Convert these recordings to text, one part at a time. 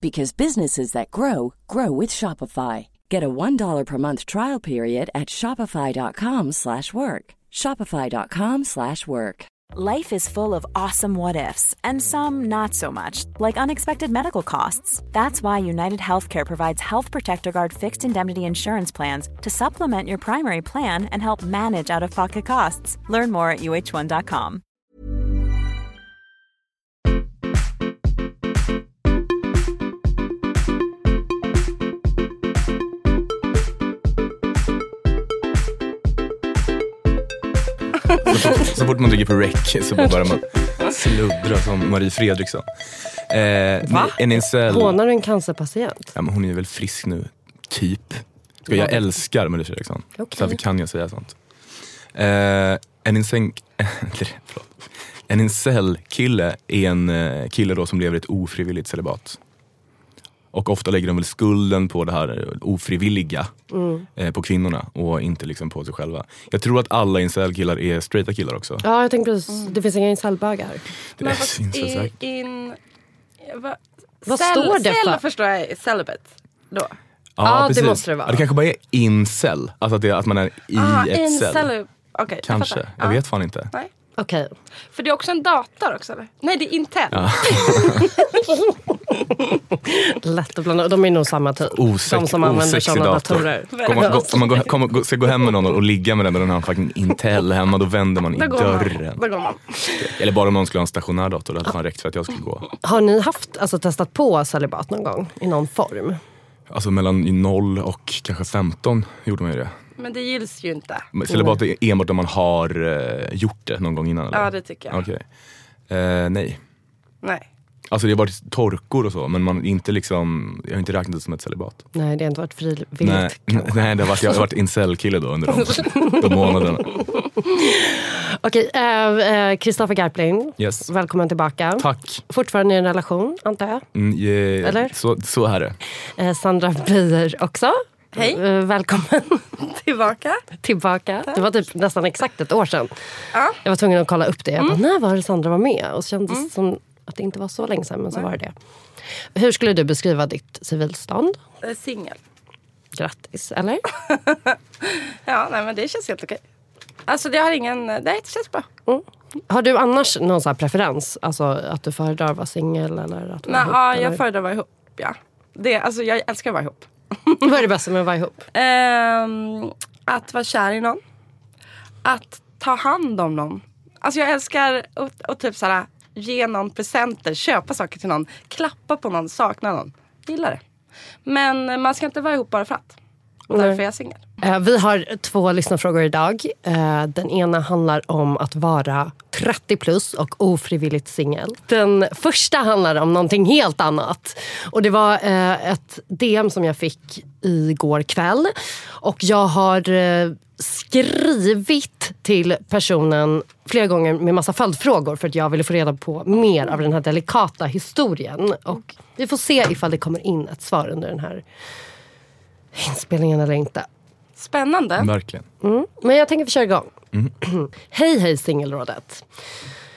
because businesses that grow grow with Shopify. Get a $1 per month trial period at shopify.com/work. shopify.com/work. Life is full of awesome what ifs, and some not so much, like unexpected medical costs. That's why United Healthcare provides Health Protector Guard fixed indemnity insurance plans to supplement your primary plan and help manage out of pocket costs. Learn more at uh1.com. Så fort, så fort man trycker på rec så börjar man sluddra som Marie Fredriksson. Eh, Va? En incel, Hånar du en cancerpatient? ja, men hon är väl frisk nu, typ. Ska jag älskar Marie Fredriksson. Så därför kan jag säga sånt. Eh, en incel. En incel-kille är en eh, kille då som lever ett ofrivilligt celibat. Och ofta lägger de väl skulden på det här ofrivilliga Mm. eh, på kvinnorna och inte liksom på sig själva. Jag tror att alla incel-killar är straighta killar också. Ja, jag tänkte precis. Det finns inga incellbögar. Det Men säkert. in... Va, Vad cell, står det cell för? förstår jag celibate. Då. Ja, det precis. måste det vara. Ja, det kanske bara är incel, alltså att, det, att man är i Ah, ett in cell. celib... Okej, Kanske, jag, jag, fattar. vet fan inte. Nej. Okej. För det är också en dator också eller? Nej, det är Intel. Ja. Lätt att blanda. De är nog samma typ. Osex, De som använder sådana dator. datorer. Om man, gå- om man går, kommer, gå- ska gå hem med någon och ligga med den och den har en fucking Intel hemma, då vänder man i Då går dörren. man. Då går man. Eller bara om någon skulle ha en stationär dator, det hade fan räckt för att jag skulle gå. Har ni haft, alltså, testat på celibat någon gång? I någon form? Alltså mellan 0 och kanske 15 gjorde man ju det. Men det gills ju inte. Men Celibat är enbart om man har eh, gjort det någon gång innan eller? Ja, det tycker jag. Okej. Eh, nej. Nej. Alltså det har varit torkor och så, men man inte liksom, jag har inte räknat det som ett celibat. Nej, det har inte varit frivilligt Nej, kanske. nej det har varit, jag har varit incel-kille då under de, de månaderna. Okej, Kristoffer äh, Garpling. Yes. Välkommen tillbaka. Tack. Fortfarande i en relation, antar jag. Mm, eh, Eller? Så, så är det. Eh, Sandra Beijer också. Hej. Eh, välkommen Tillbaka. tillbaka. Det var typ nästan exakt ett år sedan. Ja. Jag var tvungen att kolla upp det. Jag bara, när var det Sandra var med? Och så kändes det som att det inte var så länge sedan, men så var det det. Hur skulle du beskriva ditt civilstånd? Eh, Singel. Grattis, eller? Ja, nej men det känns helt okej. Alltså det har ingen... Nej, det känns bra. Har du annars någon så preferens? Alltså att du föredrar att vara singel eller att vara Nej, ihop? ja, eller? jag föredrar att vara ihop. Ja. Det, alltså, jag älskar att vara ihop. Vad är det bästa med att vara ihop? Ehm, att vara kär i någon. Att ta hand om någon. Alltså jag älskar att, att typ såhär, ge någon presenter, köpa saker till någon, klappa på någon, sakna någon. Gillar det. Men man ska inte vara ihop bara för att. Och därför är jag singel. Eh, Vi har två lyssnarfrågor idag. Eh, Den ena handlar om att vara 30 plus och ofrivilligt singel. Den första handlar om någonting helt annat. Och Det var eh, ett DM som jag fick igår kväll. Och jag har skrivit till personen flera gånger med massa följdfrågor för att jag ville få reda på mer av den här delikata historien. Och vi får se ifall det kommer in ett svar under den här inspelningen eller inte. Spännande. Verkligen. Mm. Men jag tänker vi kör igång. hej hej singelrådet.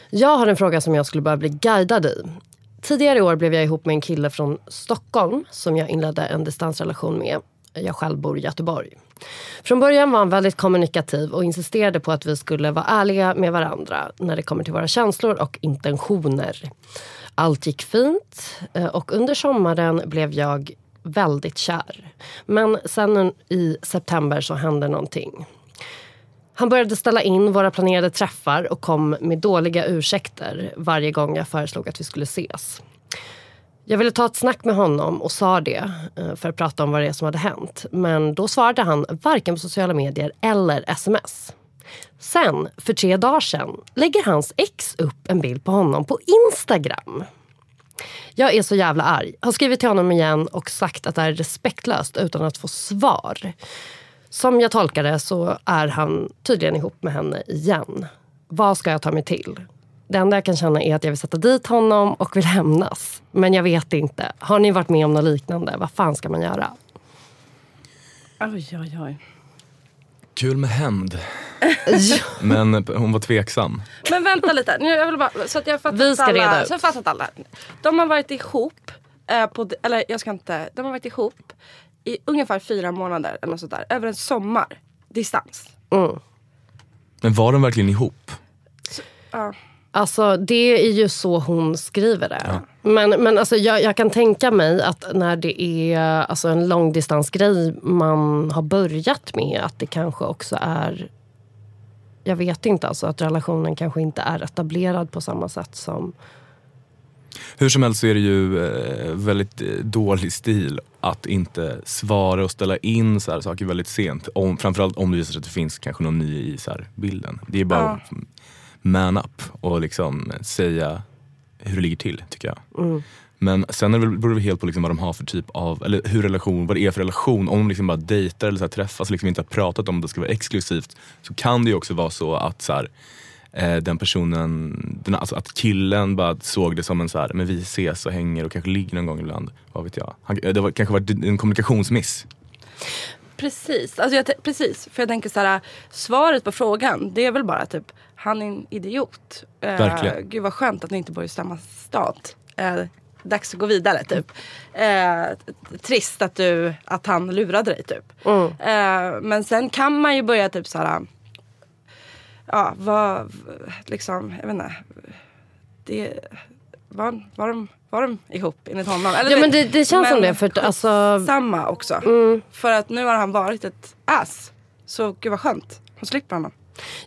Jag har en fråga som jag skulle behöva bli guidad i. Tidigare i år blev jag ihop med en kille från Stockholm som jag inledde en distansrelation med. Jag själv bor i Göteborg. Från början var han väldigt kommunikativ och insisterade på att vi skulle vara ärliga med varandra när det kommer till våra känslor och intentioner. Allt gick fint eh, och under sommaren blev jag väldigt kär. Men sen i september så hände någonting. Han började ställa in våra planerade träffar och kom med dåliga ursäkter varje gång jag föreslog att vi skulle ses. Jag ville ta ett snack med honom och sa det eh, för att prata om vad det är som hade hänt. Men då svarade han varken på sociala medier eller sms. Sen, för tre dagar sedan, lägger hans ex upp en bild på honom på Instagram. Jag är så jävla arg. Har skrivit till honom igen och sagt att det är respektlöst utan att få svar. Som jag tolkar det så är han tydligen ihop med henne igen. Vad ska jag ta mig till? Det enda jag kan känna är att jag vill sätta dit honom och vill hämnas. Men jag vet inte. Har ni varit med om något liknande? Vad fan ska man göra? Oj, oj, oj. Kul med hämnd. Men hon var tveksam. Men vänta lite. Nu, jag vill bara, så att jag fattat Vi ska alla, reda ut. Så jag fattat alla. De har varit ihop, eh, på, eller jag ska inte, de har varit ihop i ungefär fyra månader eller något sånt där, över en sommar. Distans. Men var de verkligen ihop? Ja. Alltså det är ju så hon skriver det. Men, men alltså, jag, jag kan tänka mig att när det är alltså, en långdistansgrej man har börjat med att det kanske också är jag vet inte, alltså att relationen kanske inte är etablerad på samma sätt som... Hur som helst så är det ju eh, väldigt eh, dålig stil att inte svara och ställa in så här saker väldigt sent. Om, framförallt om det visar sig att det finns kanske någon ny i så här bilden. Det är bara Ja. man up och liksom säga hur det ligger till tycker jag. Men sen är det beror det helt på liksom vad de har för typ av, eller hur relation, vad det är för relation. Om de liksom bara dejtar eller så här träffas och liksom inte har pratat om det ska vara exklusivt så kan det ju också vara så att så här, eh, den personen, den, alltså att killen bara såg det som en så här, men vi ses och hänger och kanske ligger någon gång ibland. Vad vet jag. Han, det var kanske varit en kommunikationsmiss. Precis, alltså jag, precis. För jag tänker så här, svaret på frågan det är väl bara typ, han är en idiot. Eh, Verkligen. gud vad skönt att ni inte bor i samma stad. Eh, dags att gå vidare typ. Eh, trist att, du, att han lurade dig typ. Eh, men sen kan man ju börja typ så här, ja vad, liksom, jag vet inte. Det, var, var, de, de ihop enligt honom? Eller Ja, men det- det känns som det, för alltså- Samma också. För att nu har han varit ett ass. Så gud vad skönt. Hon slipper honom.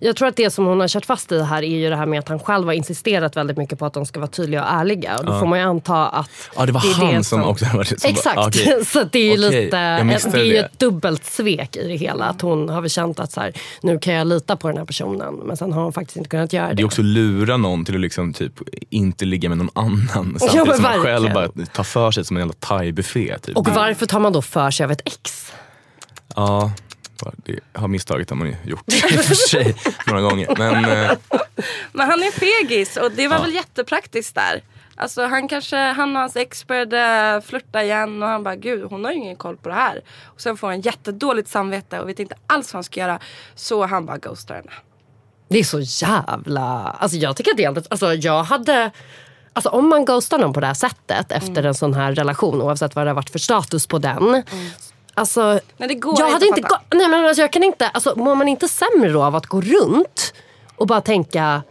Jag tror att det som hon har kört fast i här är ju det här med att han själv har insisterat väldigt mycket på att de ska vara tydliga och ärliga. Och då får man ju anta att Ja det var är han det som, också var som Exakt, Bara, okej. så att det är ju Okej, lite, det är ju det. ett dubbelt svek i det hela. Att hon har väl känt att så här, nu kan jag lita på den här personen. Men sen har hon faktiskt inte kunnat göra det. Det är också lura någon till att liksom typ inte ligga med någon annan Ja, samtidigt men som man själv bara tar för sig som en jävla thai-buffé. Typ. Och varför tar man då för sig av ett ex? Ja, det har misstaget har man ju gjort i och för sig några gånger. Men eh, Men han är fegis och det var väl jättepraktiskt där. Alltså han kanske, han och hans ex började flirta igen och han bara gud hon har ju ingen koll på det här. Och sen får han jättedåligt samvete och vet inte alls vad han ska göra. Så han bara ghostar henne. Det är så jävla... Alltså jag tycker att det är alldeles... Alltså jag hade... Alltså om man ghostar någon på det här sättet efter Mm. en sån här relation oavsett vad det har varit för status på den. Alltså, Nej, det går jag inte hade inte gå- Nej men alltså jag kan inte... Alltså mår man inte sämre då av att gå runt och bara tänka...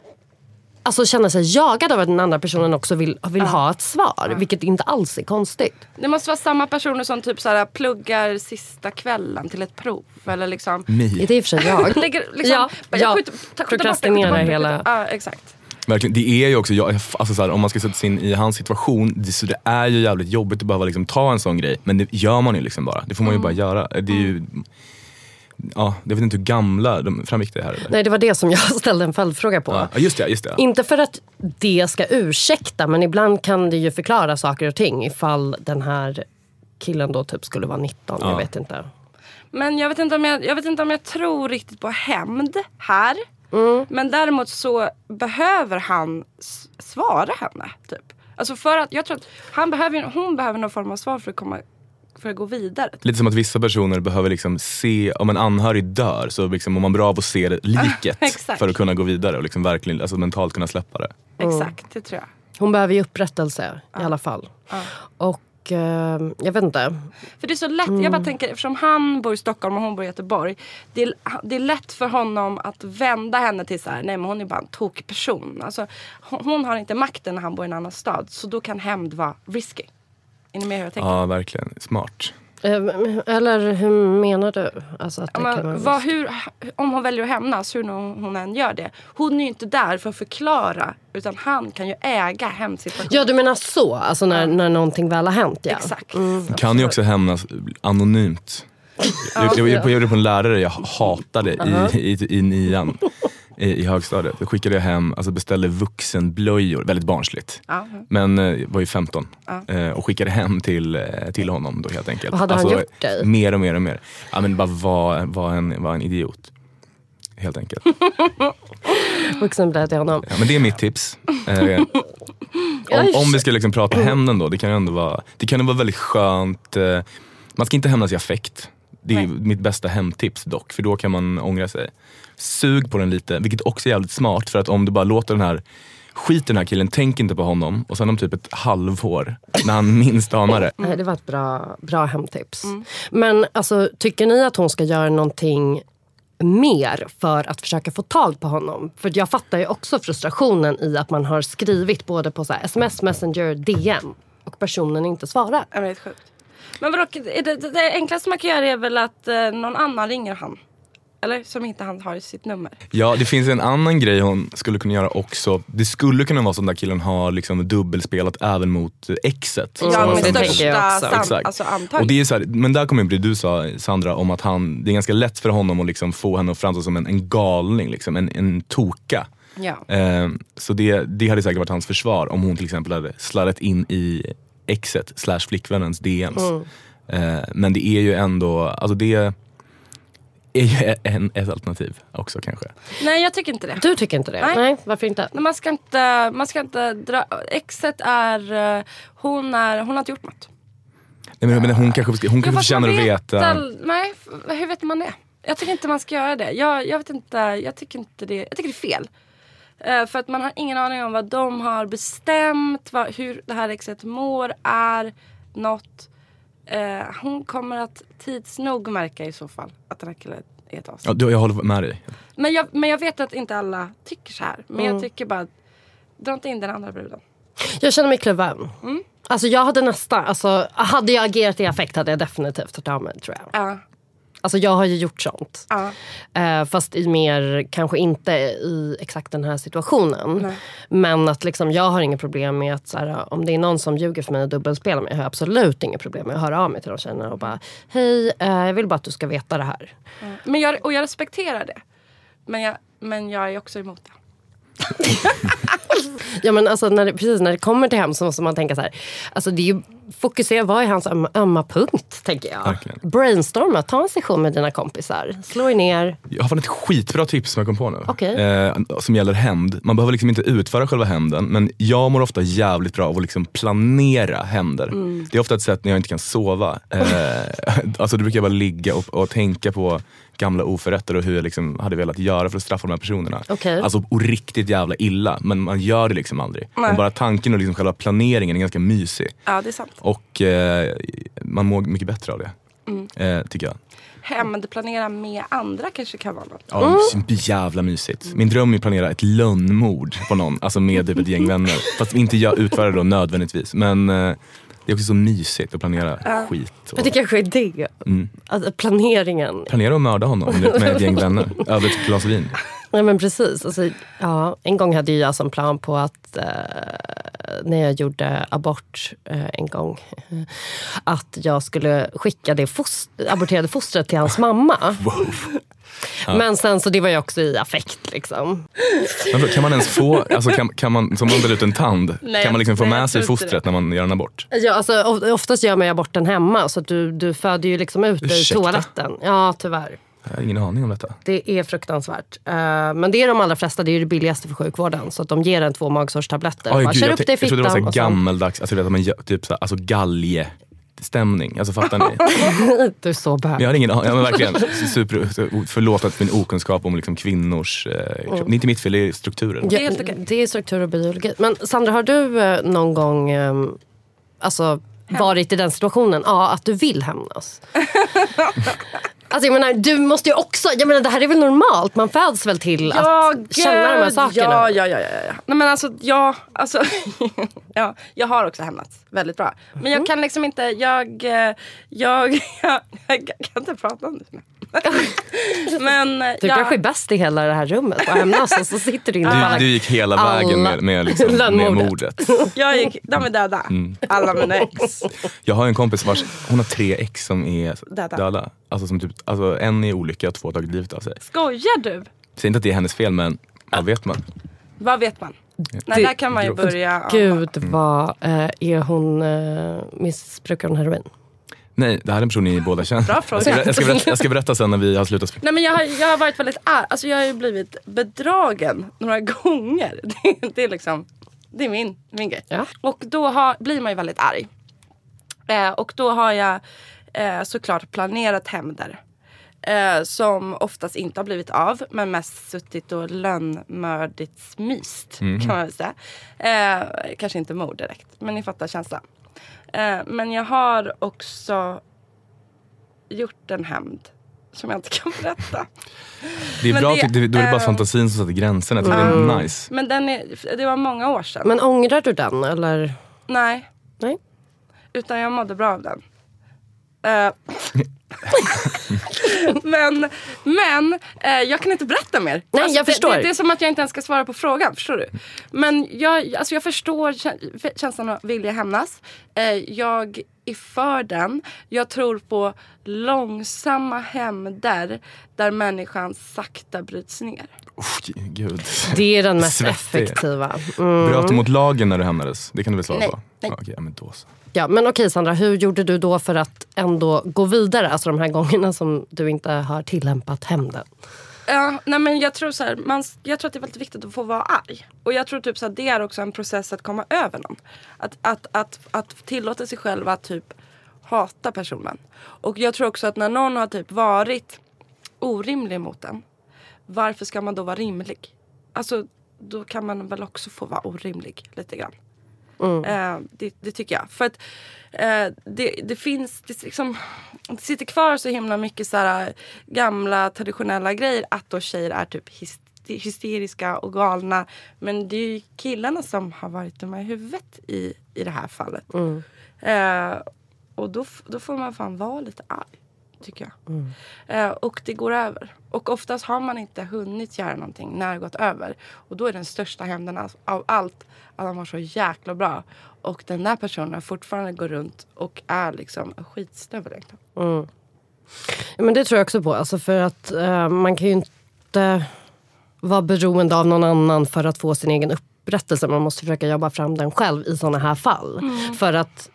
Alltså känna sig jagad av att den andra personen också vill, vill ha ett svar. Vilket inte alls är konstigt. Det måste vara samma personer som typ såhär, pluggar sista kvällen till ett prov. Eller liksom. Det mi. är i och för sig jag. Lägger, liksom, Ja, ja. jag skjuter- ta- skjuter bort det, skjuter Prokrastinerar bort det, skjuter hela- det. Ja, exakt. Verkligen, det är ju också, jag, alltså så här, om man ska sätta sig in i hans situation, det, så det är ju jävligt jobbigt att behöva liksom ta en sån grej. Men det gör man ju liksom bara. Det får man ju bara göra. Det är ju, ja, jag vet inte hur gamla, de, framgick det här eller? Nej det var det som jag ställde en följdfråga på. Ja, just det, just det. Inte för att det ska ursäkta men ibland kan det ju förklara saker och ting ifall den här killen då typ skulle vara 19. Jag Ja. vet inte. Men jag vet, inte om jag, jag vet inte om jag tror riktigt på hämnd här. Mm. Men däremot så behöver han svara henne. Typ. Alltså för att, jag tror att han behöver, hon behöver någon form av svar för att, komma, för att gå vidare. Typ. Lite som att vissa personer behöver liksom se, om en anhörig dör så liksom mår man bra av att se det, liket för att kunna gå vidare och liksom verkligen alltså mentalt kunna släppa det. Exakt, det tror jag. Hon behöver ju upprättelse i alla fall. Och eh, jag vet inte. För det är så lätt, jag bara tänker eftersom han bor i Stockholm och hon bor i Göteborg. Det är, det är lätt för honom att vända henne till så här, nej men hon är bara en tokig person. Alltså, hon, hon har inte makten när han bor i en annan stad. Så då kan hämnd vara risky. Är ni med hur jag tänker? Ja, verkligen. Smart. Eh, Eller hur menar du? Alltså att Ja, men, en vad, hur, om hon väljer att hämnas, hur hon, hon än gör det. Hon är ju inte där för att förklara. Utan han kan ju äga hemsituationen. Ja du menar så, alltså när, när någonting väl har hänt ja. Exakt. kan ju också hämnas anonymt. Jag, jag, jag gjorde det på en lärare jag hatade i, i, i nian i, i högstadiet. Då skickade jag hem, alltså beställde vuxenblöjor, väldigt barnsligt. Ja. Men eh, var ju 15 eh, och skickade hem till, eh, till honom då helt enkelt. Vad hade han gjort dig? Mer och mer och mer. Ja, men bara var, var, en, var en idiot. Helt enkelt. Vuxenblöja till honom. Ja, men det är mitt tips. Eh, om, om vi ska liksom prata hämnden då, det kan ju ändå vara, det kan ju vara väldigt skönt. Man ska inte hämnas i affekt. Det är Nej. mitt bästa hämndtips dock, för då kan man ångra sig. Sug på den lite, vilket också är jävligt smart för att om du bara låter den här Skit i den här killen, tänk inte på honom och sen om typ ett halvår, när han minst anar det. Nej, Det var ett bra, bra hemtips. Men alltså, tycker ni att hon ska göra någonting mer för att försöka få tag på honom? För jag fattar ju också frustrationen i att man har skrivit både på så här sms, messenger, DM och personen inte svarar. Ja, men Det är sjukt. Men vadå, är det, det, det enklaste man kan göra är väl att eh, någon annan ringer han? Eller som inte han har i sitt nummer. Ja, det finns en annan grej hon skulle kunna göra också. Det skulle kunna vara så att den killen har liksom dubbelspelat även mot exet. Mm, Ja, men det jag största Exakt. alltså, Och antagligen. det är så här, men där kommer det du sa Sandra om att han, det är ganska lätt för honom att liksom få henne att framstå som en, en galning, liksom, en, en toka. Ja. Eh, så det, det hade säkert varit hans försvar om hon till exempel hade sladdat in i exet slash flickvännens DMs. Eh, men det är ju ändå, alltså det är ju en, ett alternativ också kanske. Nej, jag tycker inte det. Du tycker inte det? Nej. Nej, varför inte? Men man ska inte, man ska inte dra... Exet är, eh, hon är... Hon har inte gjort något. Nej, men, men hon kanske, hon Ja, kanske fast förtjänar att vet veta. Nej, hur vet man det? Jag tycker inte man ska göra det. Jag, jag vet inte, jag tycker inte det, jag tycker det är fel. Eh, för att man har ingen aning om vad de har bestämt, vad, hur det här exet mår, är något. Eh, hon kommer att tids nog märka i så fall att den här killen är ett as. Ja, du, jag håller med dig. Men, jag, men jag vet att inte alla tycker så här. Men Mm. jag tycker bara, dra inte in den andra bruden. Jag känner mig kluven. Alltså jag hade nästan, alltså, hade jag agerat i affekt hade jag definitivt tagit av mig tror jag. Ja, Alltså jag har ju gjort sånt. ja. Eh, fast i mer, kanske inte i exakt den här situationen. Nej. Men att liksom, jag har inget problem med att här, om det är någon som ljuger för mig och dubbelspelar mig. har jag absolut inget problem med att höra av mig till de tjejerna och bara Hej, eh, jag vill bara att du ska veta det här. Men jag, och jag respekterar det. Men jag, men jag är också emot det. Ja, men alltså, när det, precis när det kommer till hem så måste man tänka så här. Alltså, det är ju, fokusera, vad är hans ömma, ömma punkt? Tänker jag. Verkligen. Brainstorma, ta en session med dina kompisar. Slå er ner. Jag har fan ett skitbra tips som jag kom på nu. Okej. Eh, som gäller hämnd. Man behöver liksom inte utföra själva hämnden, men jag mår ofta jävligt bra av att liksom planera hämnder. Mm. Det är ofta ett sätt när jag inte kan sova. Eh, alltså då brukar jag bara ligga och, och tänka på gamla oförrätter och hur jag liksom hade velat göra för att straffa de här personerna. Okej. Alltså och riktigt jävla illa, men man gör det liksom aldrig. Nej. Men bara tanken och liksom själva planeringen är ganska mysig. Ja, det är sant. Och eh, man mår mycket bättre av det. Mm. Eh, tycker jag. Hämndplanera med andra kanske kan vara något. Ja, mm. jävla mysigt. Min dröm är att planera ett lönnmord på någon, alltså med typ ett gäng vänner. Fast inte jag utför det då nödvändigtvis. Men eh, det är också så mysigt att planera skit. Och Men det kanske är det. Mm. Alltså, planeringen. planera att mörda honom med ett gäng vänner över ett glas vin. Nej men precis. Alltså, ja, en gång hade jag som plan på att eh, när jag gjorde abort eh, en gång att jag skulle skicka det fost- aborterade fostret till hans mamma. Men sen så det var ju också i affekt liksom. Men kan man ens få, alltså kan, kan man, som man ut en tand, Nej, kan man liksom få nej, med sig fostret när man gör en abort? Ja, alltså, of- oftast gör man ju aborten hemma så du, du föder ju liksom ut det i toaletten. Ja tyvärr. Jag har ingen aning om detta. Det är fruktansvärt. Eh, men det är de allra flesta, det är det billigaste för sjukvården. Så att de ger en två magsårstabletter. Oj, Bara, gud, Kör jag, upp det i jag trodde det var så gammeldags, alltså, vet, typ så här, alltså galge stämning. Alltså fattar ni? Du är så bög. Jag har ingen aning, ja, men verkligen. Super, förlåt att min okunskap om liksom kvinnors eh, kropp. Det är inte mitt fel, det är strukturen. Det är Ja, det är struktur och biologi. Men Sandra, har du eh, någon gång eh, alltså, varit i den situationen? Ja, att du vill hämnas. Alltså jag menar, du måste ju också, jag menar det här är väl normalt? Man föds väl till att känna de här gud, sakerna? Ja, ja, ja. ja, ja. Nej, men alltså, ja, alltså, ja, jag har också hämnats väldigt bra. Men Mhm. jag kan liksom inte, jag, eh, jag, jag, jag kan inte prata om det. men eh, Du jag, kanske är bäst i hela det här rummet och hämnas och så sitter du inne alla... Du, du gick hela vägen med, med, liksom, med mordet. jag gick, de är döda. Mm. Alla mina ex. Jag har en kompis vars, hon har tre ex som är Döda. döda. Alltså, som typ, alltså en är olycka och två har tagit livet av sig. Skojar du? Säg inte att det är hennes fel men vad vet man? Vad vet man? Nej, där kan man ju börja. Gud vad, eh, är hon, eh, missbrukar hon heroin? Nej, det här är en person ni båda känner. Bra fråga. Jag ska, jag, ska berätta, jag ska berätta sen när vi har slutat. Nej men jag har, jag har varit väldigt arg. Alltså jag har ju blivit bedragen några gånger. Det, det är liksom, det är min, min grej. Ja. Och då har, blir man ju väldigt arg. Eh, och då har jag eh, såklart planerat hämnder. Eh, som oftast inte har blivit av men mest suttit och lönnmördigt smyst kan man väl säga. Eh, kanske inte mord direkt men ni fattar känslan. Eh, men jag har också gjort en hämnd som jag inte kan berätta. Det är Men bra, det- det, då är det bara eh, fantasin som sätter gränserna. Jag tycker det är nice. Men den är, det var många år sedan. Men ångrar du den eller? Nej, Nej? utan jag mådde bra av den. Eh, men men eh, jag kan inte berätta mer. Nej, jag det, förstår. Det, det är som att jag inte ens ska svara på frågan. Förstår du? Men jag, alltså jag förstår kä- känslan av vilja hämnas. Eh, jag är för den. Jag tror på långsamma hämnder där människan sakta bryts ner. Oh, gud. Det är den mest Svettig. effektiva. Mm. Bröt du mot lagen när du hämnades? Det kan du väl svara Nej, på? nej. Ja, men då så. Ja, men okej Sandra, hur gjorde du då för att ändå gå vidare? Alltså de här gångerna som du inte har tillämpat hämnden. Ja, nej men jag tror så här, man, jag tror att det är väldigt viktigt att få vara arg. Och jag tror typ så att det är också en process att komma över någon. Att, att, att, att tillåta sig själv att typ hata personen. Och jag tror också att när någon har typ varit orimlig mot en. Varför ska man då vara rimlig? Alltså då kan man väl också få vara orimlig lite grann. Eh, det, det tycker jag. För att eh, det, det finns, det, liksom, det sitter kvar så himla mycket så här, gamla traditionella grejer att då tjejer är typ hyst- hysteriska och galna. Men det är ju killarna som har varit dumma i huvudet i, i det här fallet. Eh, och då, då får man fan vara lite arg. Tycker jag. Eh, och det går över. Och oftast har man inte hunnit göra någonting när det gått över. Och då är den största hämnden av- allt att man mår så jäkla bra. Och den där personen fortfarande går runt och är liksom skitstövel. Ja, men det tror jag också på. Alltså för att eh, man kan ju inte vara beroende av någon annan för att få sin egen upprättelse. Man måste försöka jobba fram den själv i såna här fall. För att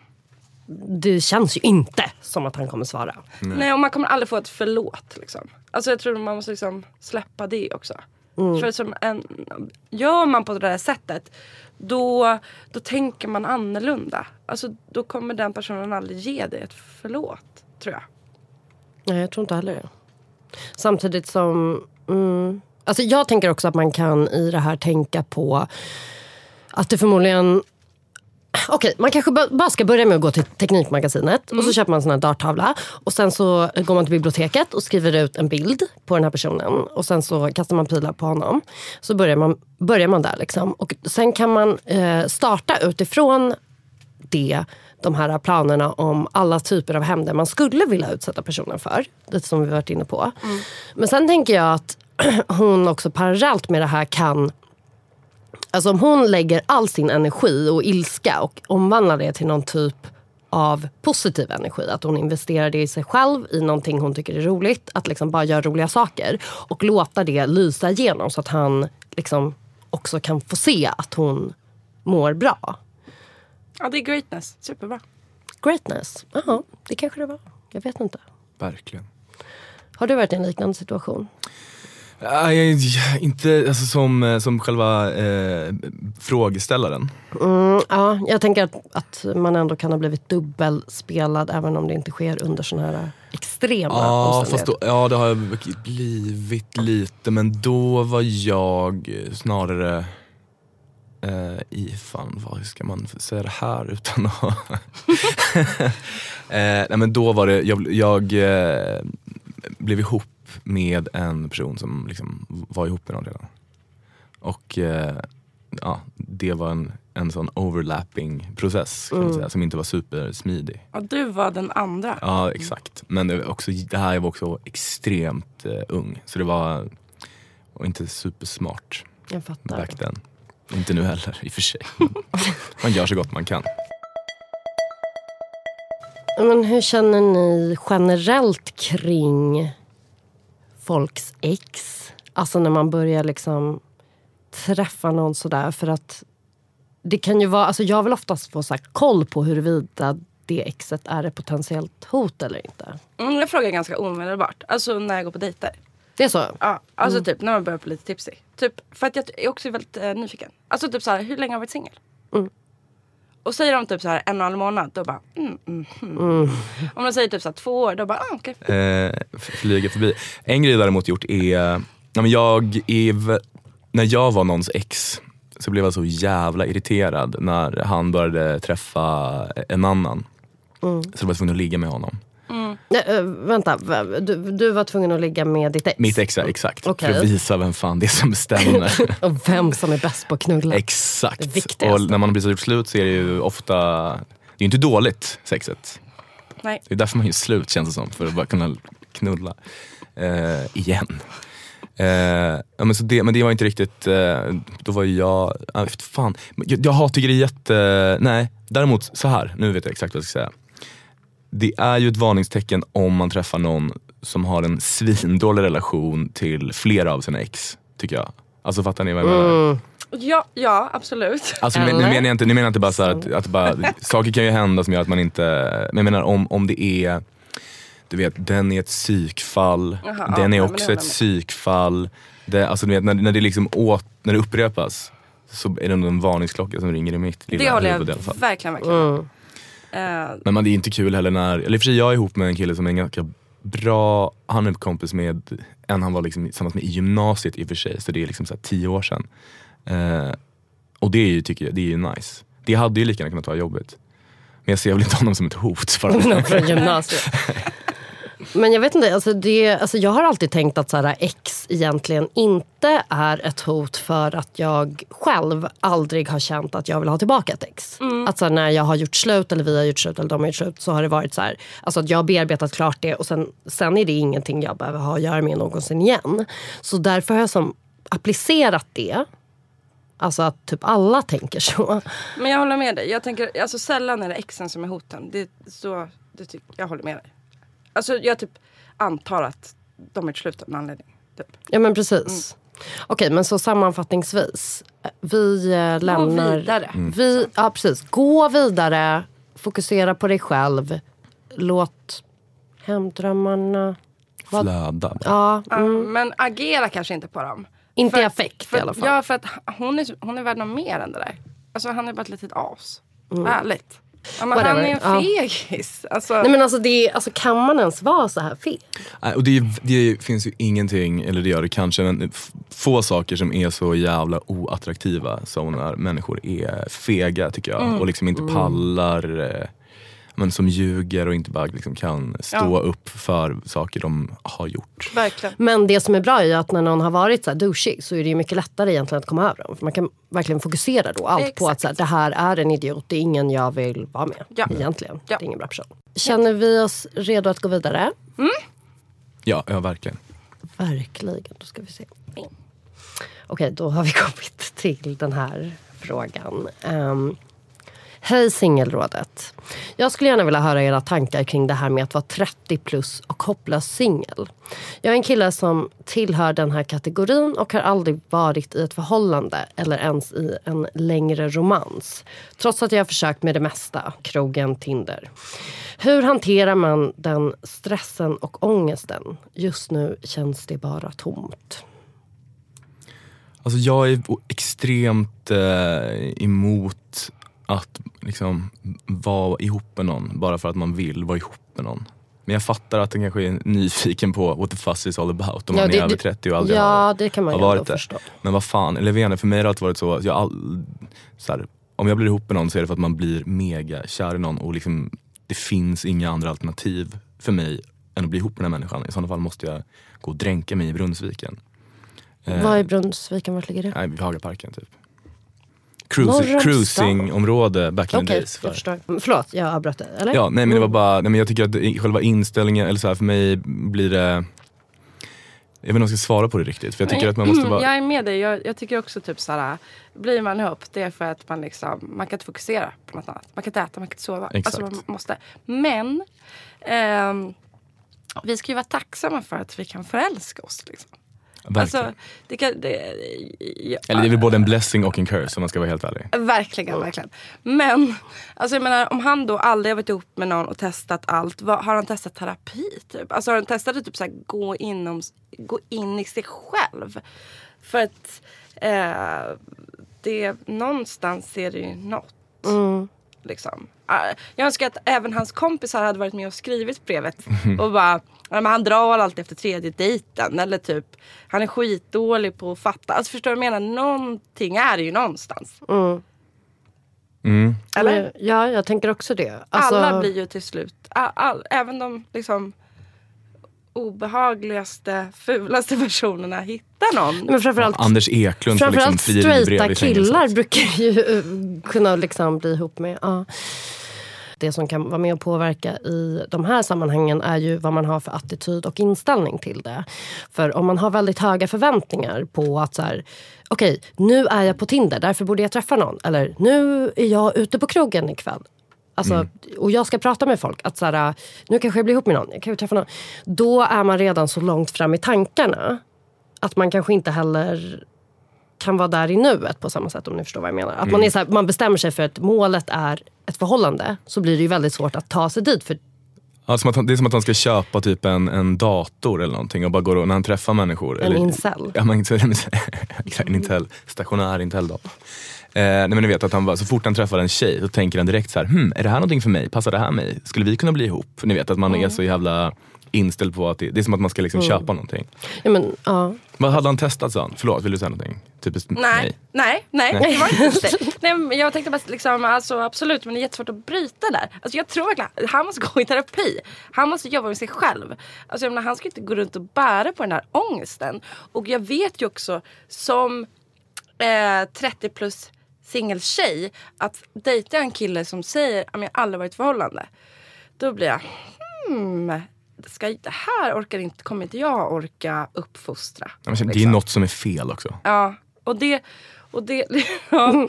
det känns ju inte som att han kommer svara. Nej, och man kommer aldrig få ett förlåt. Liksom. Alltså jag tror man måste liksom släppa det också. För som en, gör man på det där sättet då, då tänker man annorlunda. Alltså, då kommer den personen aldrig ge dig ett förlåt, tror jag. Nej, jag tror inte heller det. Samtidigt som... Mm, alltså jag tänker också att man kan i det här tänka på att det förmodligen... Okej, man kanske ba- bara ska börja med att gå till Teknikmagasinet och så köper man en sån här darttavla. Och sen så går man till biblioteket och skriver ut en bild på den här personen. Och sen så kastar man pilar på honom. Så börjar man, börjar man där. Liksom. Och sen kan man eh, starta utifrån det, de här planerna om alla typer av hämnder man skulle vilja utsätta personen för. Lite som vi varit inne på. Men sen tänker jag att hon också parallellt med det här kan Alltså om hon lägger all sin energi och ilska och omvandlar det till någon typ av positiv energi. Att hon investerar det i sig själv, i någonting hon tycker är roligt. Att liksom bara göra roliga saker. Och låta det lysa igenom så att han liksom också kan få se att hon mår bra. Ja, det är greatness. Superbra. Greatness. Jaha, det kanske det var. Jag vet inte. Verkligen. Har du varit i en liknande situation? Nej, jag- inte alltså, som, eh, som själva eh, frågeställaren. Mm, ja, jag tänker att, att man ändå kan ha blivit dubbelspelad även om det inte sker under såna här extrema Ja, fast då, ja, det har jag blivit lite. Men då var jag snarare eh, i, fan vad ska man säga det här utan att... eh, nej men då var det, jag, jag eh, blev ihop med en person som liksom var ihop med någon redan. Och eh, ja, det var en, en sån overlapping process kan man säga, som inte var supersmidig. Och du var den andra. Ja exakt. Men det, också, det här var också extremt eh, ung. Så det var och inte supersmart Jag fattar. back then. Inte nu heller i och för sig. man gör så gott man kan. Men hur känner ni generellt kring folks ex? Alltså när man börjar liksom träffa någon sådär. För att det kan ju vara, alltså jag vill oftast få så koll på huruvida det exet är ett potentiellt hot eller inte. Mm, jag frågar ganska omedelbart. Alltså när jag går på dejter. Det är så? Ja, alltså typ när man börjar bli lite tipsig. Typ, för att jag är också väldigt eh, nyfiken. Alltså typ så här, hur länge har du varit singel? Mm. Och säger de typ så här en och en halv månad, då bara mm, mm, mm. Om de säger typ så här två år, då bara ah, okej. eh, f- flyga förbi. En grej jag däremot gjort är, ja, men jag är, när jag var någons ex så blev jag så jävla irriterad när han började träffa en annan. Så jag var tvungen att ligga med honom. Nej, äh, vänta, du, du var tvungen att ligga med ditt ex? Mitt ex, ja, exakt. Okej. För att visa vem fan det är som bestämmer. Och vem som är bäst på att knulla? Det exakt. viktigaste. Och när man precis har gjort slut så är det ju ofta, det är ju inte dåligt sexet. Nej. Det är därför man gör slut känns det som, för att bara kunna knulla eh, igen. Eh, ja, men, så det, men det var inte riktigt, eh, då var ju jag, vet fan, jag, jag har- tycker det är jätte, nej däremot så här, nu vet jag exakt vad jag ska säga. Det är ju ett varningstecken om man träffar någon som har en svindålig relation till flera av sina ex, tycker jag. Alltså fattar ni vad jag menar? Ja, ja, absolut. Alltså, nu, menar jag inte, nu menar jag inte bara så här att, att bara, saker kan ju hända som gör att man inte, men jag menar om, om det är, du vet den är ett psykfall, Jaha, den ja, är men också ett psykfall. Det, alltså, du vet, när, när, det liksom åt, när det upprepas så är det nog en varningsklocka som ringer i mitt lilla Det huvud i alla jag fall. verkligen, verkligen. Mm. Eh, Men man, det är inte kul heller när, eller i och för sig jag är ihop med en kille som är en ganska bra, han är kompis med en han var liksom tillsammans med i gymnasiet i och för sig, så det är liksom så här tio år sedan. Eh, och det är ju, tycker jag, det är ju nice. Det hade ju lika gärna kunnat vara jobbigt. Men jag ser väl inte honom som ett hot. Någon från gymnasiet. Men jag vet inte, alltså det, alltså jag har alltid tänkt att så här, ex egentligen inte är ett hot för att jag själv aldrig har känt att jag vill ha tillbaka ett ex. Att så här, när jag har gjort slut eller vi har gjort slut eller de har gjort slut så har det varit så här, alltså att jag har bearbetat klart det och sen, sen är det ingenting jag behöver ha att göra med någonsin igen. Så därför har jag som applicerat det. Alltså att typ alla tänker så. men jag håller med dig. Jag tänker, alltså sällan är det exen som är hoten. Det, så, det tyck, jag håller med dig. Alltså jag typ antar att de har gjort slut av en anledning. Typ. Ja men precis. Okej men så sammanfattningsvis. Vi eh, lämnar... vidare. Vi, ja precis. Gå vidare. Fokusera på dig själv. Låt hemdrömmarna... Vad? Flöda. Ja, Ja, mm. Men agera kanske inte på dem. Inte För- i affekt för, i alla fall. Ja, för att hon är, hon är värd något mer än det där. Alltså han är bara ett litet as. Ärligt. Ja, men han Mm. Är en Ja. fegis. Alltså, Nej men alltså, det är, alltså kan man ens vara så här fel? Nej, Och det, är- det finns ju ingenting, eller det gör det kanske, men få saker som är så jävla oattraktiva som när människor är fega tycker jag. Och liksom inte pallar, eh, men som ljuger och inte bara liksom kan stå Ja. upp för saker de har gjort. verkligen. Men det som är bra är att när någon har varit så här douchig så är det ju mycket lättare egentligen att komma över dem. För man kan verkligen fokusera då allt på att Exakt. så här, det här är en idiot, det är ingen jag vill vara med. Ja. Egentligen. Ja. Det är ingen bra person. Känner vi oss redo att gå vidare? Ja, ja verkligen. Verkligen. Då ska vi se. Okej, då har vi kommit till den här frågan. Um, Hej singelrådet. Jag skulle gärna vilja höra era tankar kring det här med att vara 30 plus och hopplös singel. Jag är en kille som tillhör den här kategorin och har aldrig varit i ett förhållande eller ens i en längre romans. Trots att jag har försökt med det mesta, krogen, Tinder. Hur hanterar man den stressen och ångesten? Just nu känns det bara tomt. Alltså jag är extremt eh, emot att liksom vara ihop med någon bara för att man vill vara ihop med någon. Men jag fattar att den kanske är nyfiken på what the fuss is all about om Ja, man det- är över det- 30 och aldrig ja, har, det kan man har varit det. förstå. Men vad fan, inte, för mig har det alltid varit så att jag all, så här, om jag blir ihop med någon så är det för att man blir mega kär i någon och liksom, det finns inga andra alternativ för mig än att bli ihop med den här människan. I sådana fall måste jag gå och dränka mig i Brunnsviken. Eh, Vad är Brunnsviken? Vart ligger det? Nej, vid Hagaparken typ. Stan. cruisingområde back in the Okej, days. jag För. förstår. Mm, Förlåt, jag avbröt dig. Eller? Ja, nej men det var bara, nej, men jag tycker att själva inställningen, eller så här, för mig blir det jag vet inte om jag ska svara på det riktigt. För jag tycker att man måste vara... Jag är med dig. Jag, jag tycker också typ såhär, blir man ihop det är för att man liksom, man kan inte fokusera på något annat. Man kan inte äta, man kan inte sova. Exakt. Alltså man måste. Men ehm, vi ska ju vara tacksamma för att vi kan förälska oss. Liksom. Alltså, det kan, det, ja, Eller det är väl både en blessing och en curse om man ska vara helt ärlig. Verkligen, verkligen. Men alltså jag menar, om han då aldrig har varit ihop med någon och testat allt. Vad, har han testat terapi? Typ? Alltså har han testat att typ så här, gå, inom, gå in i sig själv? För att eh, det, någonstans är det ju något. Liksom. Eh, Jag önskar att även hans kompisar hade varit med och skrivit brevet. Och bara, han drar alltid efter tredje dejten. Eller typ, han är skitdålig på att fatta. Alltså förstår du vad jag menar? Någonting är det ju någonstans. Mm. Eller? Men, Ja, jag tänker också det. Alltså, Alla blir ju till slut, all, all, även de liksom obehagligaste, fulaste personerna hittar någon. Men framförallt, Anders Eklund får liksom framförallt frivillig brev straighta killar brukar ju eh, kunna liksom bli ihop med. Ja. Det som kan vara med och påverka i de här sammanhangen är ju vad man har för attityd och inställning till det. För om man har väldigt höga förväntningar på att så här, okej, nu är jag på Tinder, därför borde jag träffa någon. Eller nu är jag ute på krogen ikväll. Alltså, Mm. Och jag ska prata med folk. Att så här, nu kanske jag blir ihop med någon. Jag kan ju träffa någon. Då är man redan så långt fram i tankarna att man kanske inte heller kan vara där i nuet på samma sätt om ni förstår vad jag menar. Att Mm. man, är så här, man bestämmer sig för att målet är ett förhållande så blir det ju väldigt svårt att ta sig dit. För Ja, som han, det är som att han ska köpa typ en, en dator eller någonting och bara går och, när han träffar människor. En eller, incel. Ja, man, en Intel, stationär Intel-dator. Eh, nej men ni vet att han bara, så fort han träffar en tjej så tänker han direkt så här, hmm, är det här någonting för mig? Passar det här mig? Skulle vi kunna bli ihop? Ni vet att man är så jävla inställd på att det, det är som att man ska liksom köpa någonting. ja, men, ja. Vad hade han testat sa han? Förlåt, vill du säga någonting? Typiskt Nej, nej, nej, det var inte det. Nej, men jag tänkte bara liksom, alltså, absolut, men det är jättesvårt att bryta där. Alltså, jag tror verkligen, han måste gå i terapi. Han måste jobba med sig själv. Alltså, jag menar, han ska inte gå runt och bära på den här ångesten. Och jag vet ju också som eh, 30 plus singeltjej att dejtar jag en kille som säger att jag aldrig varit i förhållande. Då blir jag, hmm, ska, det här orkar inte, kommer inte jag orka uppfostra. Ja, men Det är liksom. något som är fel också. Ja, och det... Och det ja.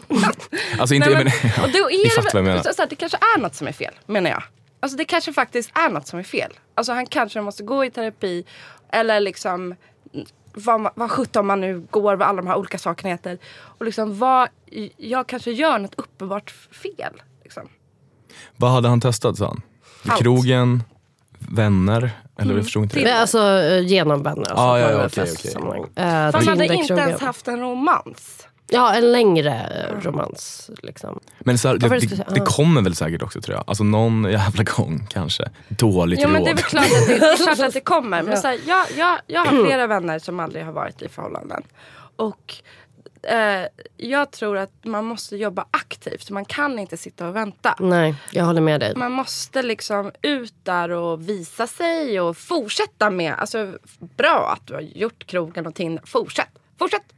Alltså inte, Nej, men, och då är det, jag menar. så, så här, det kanske är något som är fel, menar jag. Alltså det kanske faktiskt är något som är fel. Alltså han kanske måste gå i terapi eller liksom vad, vad sjutton man nu går, vad alla de här olika sakerna heter. Och liksom vad, jag kanske gör något uppenbart fel. Liksom. Vad hade han testat sa han? Allt. Krogen, vänner? Eller jag förstod inte det. Men Alltså eh, genom vänner. Alltså, Ah, ja, att ja, festsammanhang. okej. Eh, Fast han hade inte ens haft en romans. Ja, en längre romans. Liksom. Men så här, det, det, det kommer väl säkert också tror jag. Alltså någon jävla gång kanske. Dåligt Ja men råd. det är väl klart att det, det, klart att det kommer. Men så här, jag, jag, jag har flera vänner som aldrig har varit i förhållanden. Och eh, jag tror att man måste jobba aktivt. Man kan inte sitta och vänta. Nej, jag håller med dig. Man måste liksom ut där och visa sig och fortsätta med, alltså bra att du har gjort krogen och Tinder. Fortsätt, fortsätt.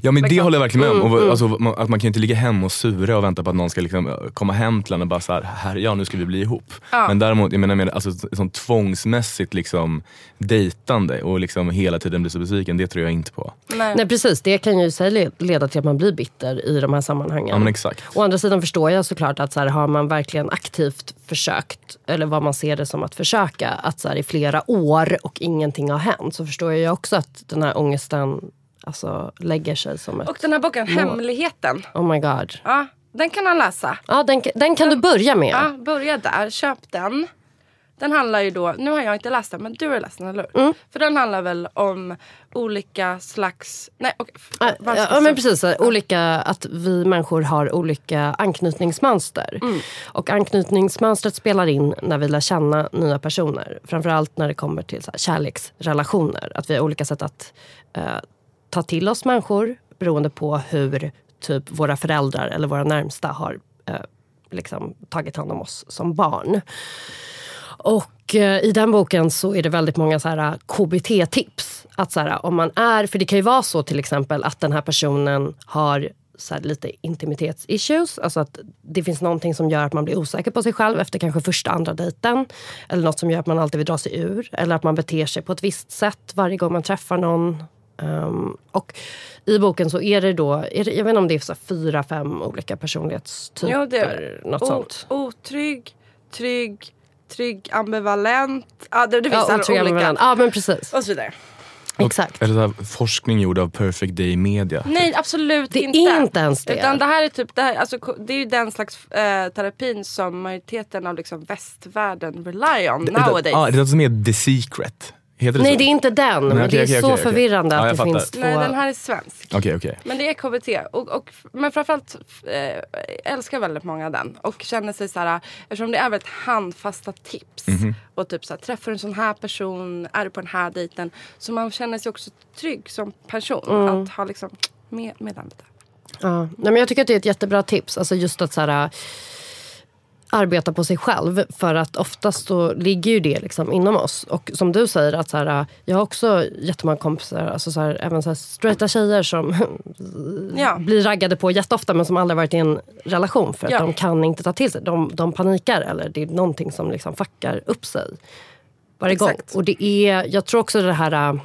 Ja men det Liksom. håller jag verkligen med om. Mm, Och, alltså, man, att man kan ju inte ligga hemma och sura och vänta på att någon ska liksom, eh, komma hem till en och bara så här, här ja nu ska vi bli ihop. Ja. Men däremot, jag menar med alltså, sånt tvångsmässigt liksom, dejtande och liksom hela tiden bli så besviken, det tror jag inte på. Nej. Nej precis, det kan ju i sig leda till att man blir bitter i de här sammanhangen. Ja men exakt. Å andra sidan förstår jag såklart att så här, har man verkligen aktivt försökt, eller vad man ser det som att försöka, att så här, i flera år och ingenting har hänt, så förstår jag också att den här ångesten alltså, lägger sig som ett... Och den här boken, Hemligheten. Oh my god. Ja, den kan han läsa. Ja, den, den kan du börja med. Ja, börja där. Köp den. Den handlar ju då, nu har jag inte läst den men du har läst den eller hur? Mm. För den handlar väl om olika slags, nej okej. f- Ja, ja, men precis. Olika, att vi människor har olika anknytningsmönster. Mm. Och anknytningsmönstret spelar in när vi lär känna nya personer. Framförallt när det kommer till så här, kärleksrelationer. Att vi har olika sätt att eh, ta till oss människor beroende på hur typ våra föräldrar eller våra närmsta har eh, liksom, tagit hand om oss som barn. Och eh, i den boken så är det väldigt många så här eh, KBT-tips. Att så här, om man är, för det kan ju vara så till exempel att den här personen har så här, lite intimitetsissues. Alltså att det finns någonting som gör att man blir osäker på sig själv efter kanske första, andra dejten. Eller något som gör att man alltid vill dra sig ur. Eller att man beter sig på ett visst sätt varje gång man träffar någon. Um, och i boken så är det då, är det, jag vet inte om det är så fyra, fem olika personlighetstyper. Jo, det är något O- sånt. Otrygg, trygg, trygg, ambivalent. Ja, det, det finns Ja, alla otrygga olika. ambivalent. Ja, men precis. Och så vidare. Exakt. Eller här, forskning gjord av Perfect Day Media. Nej, absolut Det inte. är inte ens det. Utan det här är typ, det, här, alltså, det är ju den slags eh, terapin som majoriteten av liksom, västvärlden rely on nowadays. Ja, det är något som är The Secret. Heter det Nej, så? det är inte den. Nej, men okej, det är okej, så okej. förvirrande Ja, att jag det fattar. finns två... Nej, den här är svensk. Okej, okej. Men det är KBT. Och, och, men framförallt eh, älskar väldigt många den. Och känner sig så här, eftersom det är väldigt handfasta tips. Mhm. Och typ så här, träffar du en sån här person, är du på den här dejten. Så man känner sig också trygg som person. Mm. Att ha liksom med, med den lite. Ja. Nej, men jag tycker att det är ett jättebra tips. Alltså just att så här, arbeta på sig själv. För att oftast så ligger ju det liksom inom oss. Och som du säger, att så här, jag har också jättemånga kompisar, alltså så här, även så här straighta tjejer som Ja. blir raggade på jätteofta men som aldrig varit i en relation. För att Ja. de kan inte ta till sig. De, de panikar eller det är någonting som liksom fuckar upp sig varje gång. Exakt. Och det är, jag tror också det här äh,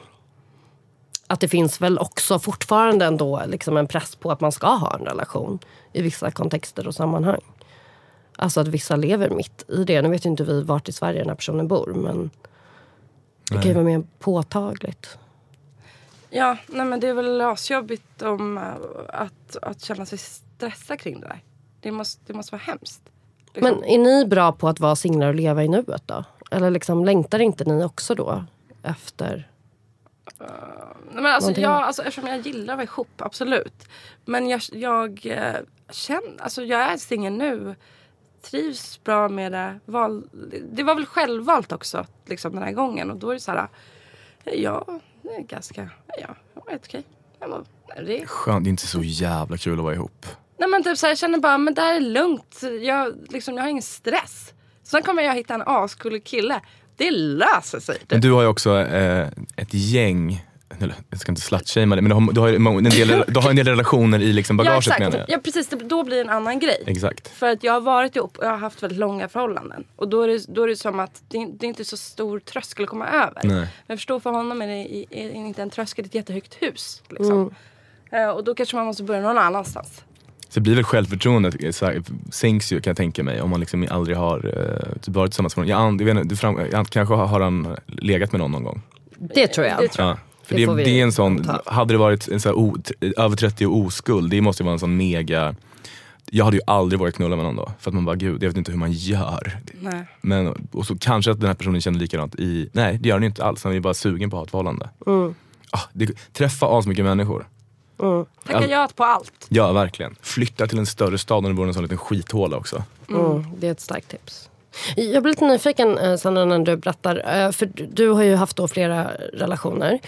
att det finns väl också fortfarande ändå liksom en press på att man ska ha en relation i vissa kontexter och sammanhang. Alltså att vissa lever mitt i det. Nu vet ju inte vi vart i Sverige den här personen bor men det kan ju vara mer påtagligt. Ja, nej men det är väl asjobbigt om, eh, att, att känna sig stressad kring det där. Det måste, det måste vara hemskt. Liksom. Men är ni bra på att vara singlar och leva i nuet då? Eller liksom längtar inte ni också då efter? Nej, men alltså, jag, alltså, eftersom jag gillar att vara ihop, absolut. Men jag, jag eh, känner, alltså jag är singel nu. Trivs bra med det. Val, det var väl självvalt också liksom, den här gången. Och då är det så här, ja, det är ganska, ja, det helt okej. Det är Skönt, det är inte så jävla kul att vara ihop. Nej men typ så här, jag känner bara, men det här är lugnt. Jag, liksom, jag har ingen stress. Sen kommer jag hitta en ascool kille. Det löser sig. Men du har ju också eh, ett gäng, jag ska inte slutshamea dig, men du har, du, har, en del, du har en del relationer i liksom ja, bagaget exakt. menar jag. Ja precis, då blir det en annan grej. Exakt. För att jag har varit ihop och jag har haft väldigt långa förhållanden. Och då är det, då är det som att det, det är inte så stor tröskel att komma över. Nej. Men jag förstår för honom är det är inte en tröskel, det är ett jättehögt hus. Liksom. Eh, och då kanske man måste börja någon annanstans. Så det blir väl självförtroendet eh, sänks ju kan jag tänka mig om man liksom aldrig har eh, typ varit tillsammans med någon. Jag, jag vet inte, det fram, jag, kanske har han legat med någon någon gång. Det tror jag. Det tror Ja. För Det det, det är en sån, hade det varit en sån här o, över 30 och oskuld, det måste ju vara en sån mega jag hade ju aldrig vågat knulla med någon då. För att man bara, gud jag vet inte hur man gör. Nej. Men, och så kanske att den här personen känner likadant i, nej det gör den inte alls. Han är bara sugen på att ha ett förhållande. Ah, det, träffa asmycket människor. Tacka ja på allt. Ja verkligen. Flytta till en större stad än det vore en sån liten skithåla också. Mm, det är ett starkt tips. Jag blir lite nyfiken eh, Sandra när du berättar. eh, För du- har ju haft då flera relationer.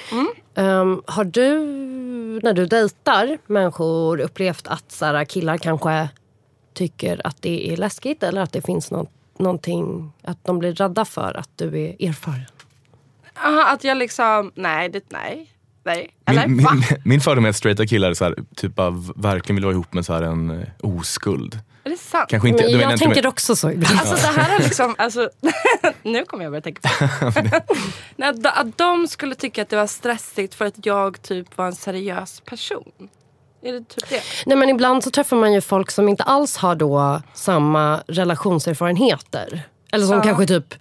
Ehm, har du, när du dejtar människor, upplevt att så här, killar kanske tycker att det är läskigt eller att det finns något, någonting, att de blir rädda för att du är erfaren? Aha, att jag liksom, nej, det, nej. Nej. Eller Min, min, min fördom är att straighta killar så här, typ av, verkligen vill vara ihop med så här en eh, oskuld. Är det sant? Kanske inte, Men du menar jag inte tänker med, också så ibland. Alltså det här är liksom, alltså, nu kommer jag börja tänka på Nej, att, att de skulle tycka att det var stressigt för att jag typ var en seriös person. Är det typ det? Nej, men ibland så träffar man ju folk som inte alls har då samma relationserfarenheter. Eller som Ja. kanske typ...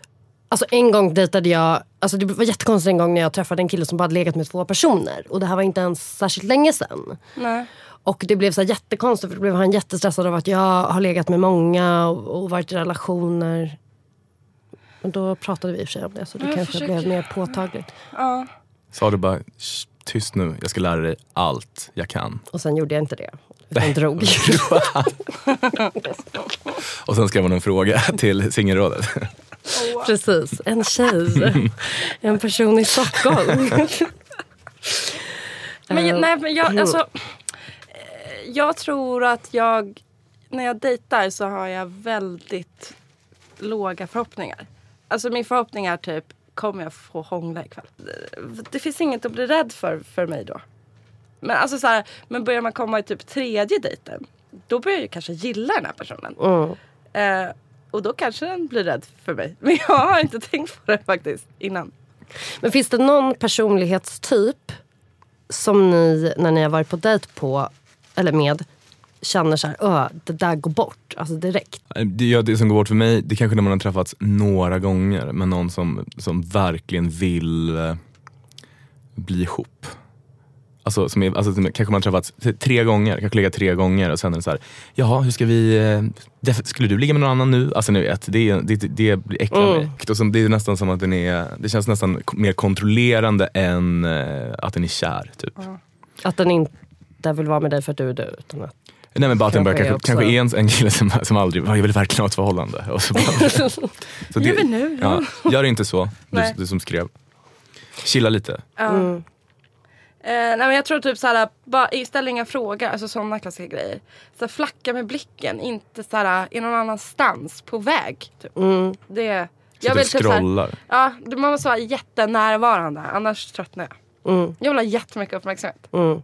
Alltså en gång dejtade jag... Alltså det var jättekonstigt en gång när jag träffade en kille som bara hade legat med två personer. Och det här var inte ens särskilt länge sedan. Nej. Och det blev så här jättekonstigt för då blev han jättestressad av att jag har legat med många och, och varit i relationer. Men då pratade vi i och för sig om det så det Jag kanske försöker. blev mer påtagligt. Ja. sa du bara, "Shh, tyst nu, jag ska lära dig allt jag kan. Och sen gjorde jag inte det. Utan drog. Och sen skrev hon en fråga till singelrådet. Precis, en tjej. En person i Stockholm. Men, nej, men jag, alltså, eh, jag tror att jag, när jag dejtar så har jag väldigt låga förhoppningar. Alltså min förhoppning är typ, kommer jag få hångla ikväll? Det finns inget att bli rädd för för mig då. Men alltså så här, men börjar man komma i typ tredje dejten, då börjar jag kanske gilla den här personen. Mm. Eh, och då kanske den blir rädd för mig. Men jag har inte tänkt på det faktiskt innan. Men finns det någon personlighetstyp som ni, när ni har varit på dejt på, eller med, känner så här, "Öh, det där går bort, alltså direkt? Det, ja, det som går bort för mig, det är kanske när man har träffats några gånger med någon som, som verkligen vill eh, bli ihop. Alltså, som är, alltså som, kanske man har träffats tre gånger, kanske legat tre gånger och sen är det så här, jaha hur ska vi, eh, def- skulle du ligga med någon annan nu? Alltså ni vet, det, är- det, det blir äcklar mig. Och som, det är nästan som att den är, det känns nästan mer kontrollerande än eh, att den är kär. Typ. Att den inte vill vara med dig för att du är du. Utan att, Nej men bara att den bara, Kanske kanske, kanske är en, en kille som, som aldrig, jag vill verkligen ha ett förhållande. Och så bara, så Gör vi nu? Ja, gör inte så, du, du som skrev. Chilla lite. Mm. Eh, nej men jag tror typ såhär, bara, ställ inga frågor, alltså sådana klassiska grejer. Så flacka med blicken, inte såhär i någon annanstans, på väg. Typ. mm. Det, Sitter och typ såhär- scrollar. Ja, man måste vara jättenärvarande, annars tröttnar jag. Mm. Jag vill ha jättemycket uppmärksamhet. Mm.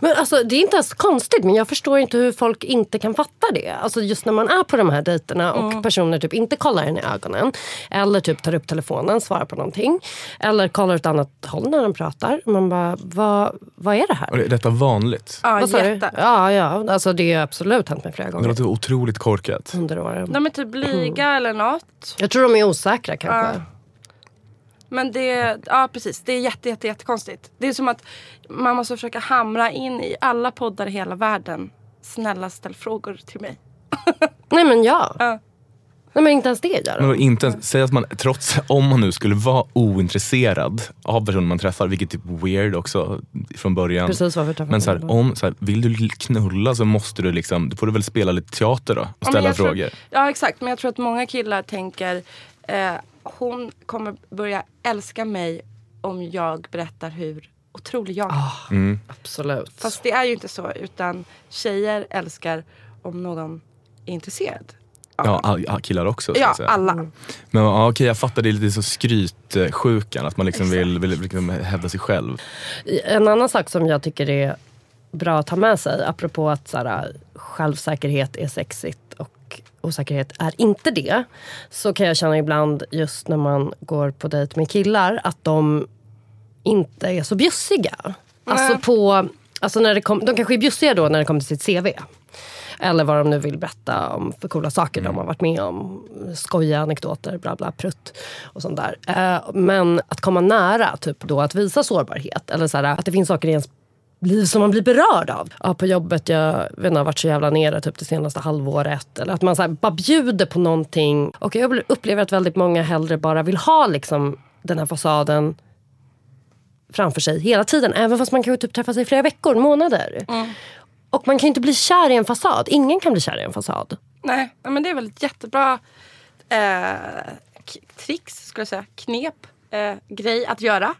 Men alltså, det är inte ens konstigt, men jag förstår inte hur folk inte kan fatta det. Alltså just när man är på de här dejterna och personer typ inte kollar en i ögonen. Eller typ tar upp telefonen, svarar på någonting. Eller kollar åt annat håll när de pratar. Man bara, vad, vad är det här? Och är detta vanligt? Ja, vad jätte. Ja, ja, alltså det har absolut hänt mig flera Det gånger låter otroligt korkat. under åren. De är typ blyga eller något. Jag tror de är osäkra kanske. Ja. Men det, ja precis, det är jätte, jätte, jättekonstigt. Det är som att man måste försöka hamra in i alla poddar i hela världen. Snälla ställ frågor till mig. Nej men ja. Ja. Nej men inte ens det gör Men de. inte, ens- säg att man, trots, om man nu skulle vara ointresserad av personen man träffar, vilket är typ weird också från början. Precis varför träffar Men så här, om, så här, vill du knulla så måste du liksom, då får du väl spela lite teater då och Ja, ställa tror- frågor. Ja exakt, men jag tror att många killar tänker eh, hon kommer börja älska mig om jag berättar hur otrolig jag är. Ah. Mm. Absolut. Fast det är ju inte så, utan tjejer älskar om någon är intresserad. Ja, killar också. ska ja alla. Men ja, okej, jag fattar, det är lite så skrytsjukan, att man liksom Exakt. vill, vill liksom hävda sig själv. En annan sak som jag tycker är bra att ta med sig, apropå att så här, självsäkerhet är sexigt och osäkerhet är inte det. Så kan jag känna ibland just när man går på dejt med killar att de inte är så bjussiga. Alltså på, alltså när det kom, de kanske är bjussiga då när det kommer till sitt CV. Eller vad de nu vill berätta om för coola saker de har varit med om. Skojiga anekdoter, bla bla, prutt och sånt där. Eh, Men att komma nära, typ då att visa sårbarhet. Eller så här, att det finns saker i ens liv som man blir berörd av. Ja, på jobbet, jag vet inte, har varit så jävla nere typ det senaste halvåret. Eller att man så här, bara bjuder på någonting. Och jag upplever att väldigt många hellre bara vill ha liksom, den här fasaden framför sig hela tiden. Även fast man kan typ träffas i flera veckor, månader. Och man kan ju inte bli kär i en fasad. Ingen kan bli kär i en fasad. Nej, men det är väl ett jättebra eh, tricks, skulle jag säga. Knep, eh, grej att göra.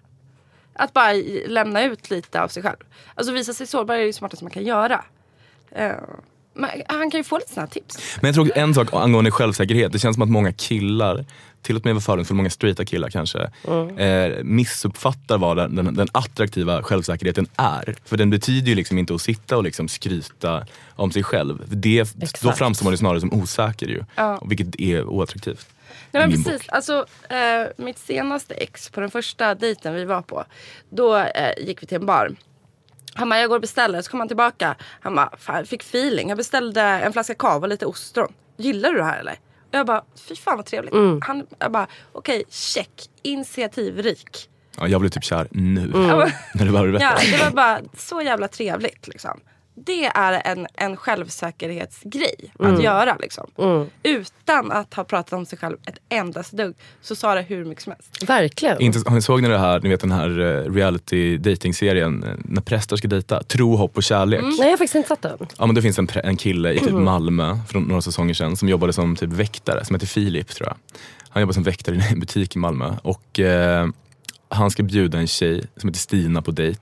Att bara lämna ut lite av sig själv. Alltså visa sig sårbar är det smartaste man kan göra. Men han kan ju få lite sådana tips. Men jag tror en sak angående självsäkerhet, det känns som att många killar, till och med var fördomsfull, många straighta killar kanske, eh, missuppfattar vad den, den, den attraktiva självsäkerheten är. För den betyder ju liksom inte att sitta och liksom skryta om sig själv. Det, då framstår man ju snarare som osäker ju. Ja. Vilket är oattraktivt. Nej men precis, bok. alltså eh, mitt senaste ex på den första dejten vi var på. Då eh, gick vi till en bar. Han bara, jag går och beställer. Så kom han tillbaka. Han bara, fan jag fick feeling. Jag beställde en flaska kava och lite ostron. Gillar du det här eller? Och jag bara, fy fan vad trevligt. Han, jag bara, okej check. Initiativrik. Ja, jag blev typ kär nu. Ja, men- När du bara Ja, berättade. det var bara så jävla trevligt liksom. Det är en, en självsäkerhetsgrej att göra liksom. Utan att ha pratat om sig själv ett endast dugg så sa det hur mycket som helst. Verkligen. Inte, har ni såg ni det här, ni vet den här eh, reality dating-serien eh, när präster ska dejta? Tro, hopp och kärlek. Nej, jag har faktiskt inte sett den. Ja men det finns en, pre- en kille i typ Malmö från några säsonger sedan som jobbade som typ väktare, som heter Filip tror jag. Han jobbar som väktare i en butik i Malmö och eh, han ska bjuda en tjej som heter Stina på dejt.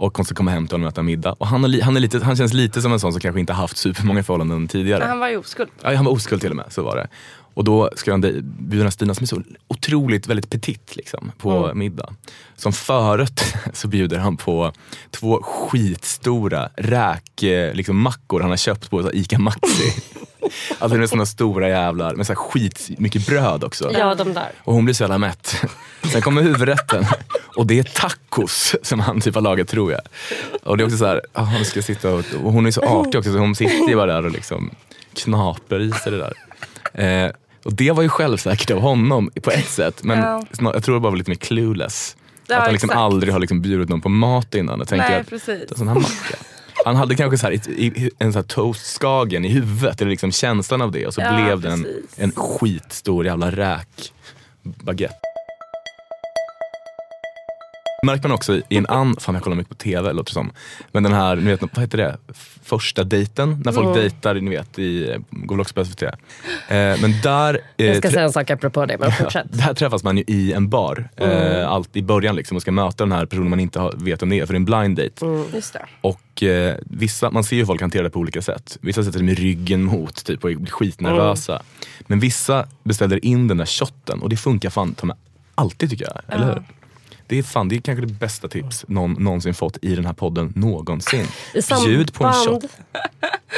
Och hon ska komma hem till honom och äta middag. Och han, li- han, är lite, han känns lite som en sån som kanske inte haft supermånga förhållanden tidigare. Men han var ju oskuld. Ja, han var oskuld till och med, så var det. Och då ska han de- bjuda Stina som är så otroligt väldigt petit liksom, på Mm. middag. Som förrätt så bjuder han på två skitstora räk, liksom, mackor han har köpt på så Ica Maxi. alltså det är såna stora jävlar med så här skit mycket bröd också. Ja, de där. Och hon blir så jävla mätt. Sen kommer huvudrätten och det är tacos som han typ har lagat tror jag. Och det är också så här, ah, han ska sitta och, och hon är så artig också så hon sitter ju bara där och liksom knaper i sig det där. Eh, och det var ju självsäkert av honom på ett sätt men Ja. jag tror det bara var lite mer clueless. Ja, att han liksom exakt. aldrig har liksom bjudit någon på mat innan och tänker Nej, att precis. sån här macka. Han hade kanske så här, i- en sån här toastskagen i huvudet, eller liksom känslan av det och så Ja, blev det en, en skitstor jävla räk baguette. Märker man också i en annan, fan jag kollar mycket på TV låter det som. Men den här, ni vet, vad heter det? Första dejten, när folk Mm. dejtar, ni vet, i, går väl också på SVT. Eh, men där, eh, Jag ska säga en sak apropå det, men Ja, fortsätt. där träffas man ju i en bar, Mm. eh, allt i början liksom, och ska möta den här personen man inte vet om det är, för det är en blind date. Mm. Just det. Och eh, vissa, man ser ju folk hanterar det på olika sätt. Vissa sätter sig med ryggen mot typ, och blir skitnervösa. Mm. Men vissa beställer in den där shotten och det funkar fan ta mig alltid tycker jag. Eller hur? Det är, fan, det är kanske det bästa tips någon någonsin fått i den här podden någonsin. I Bjud på en shot.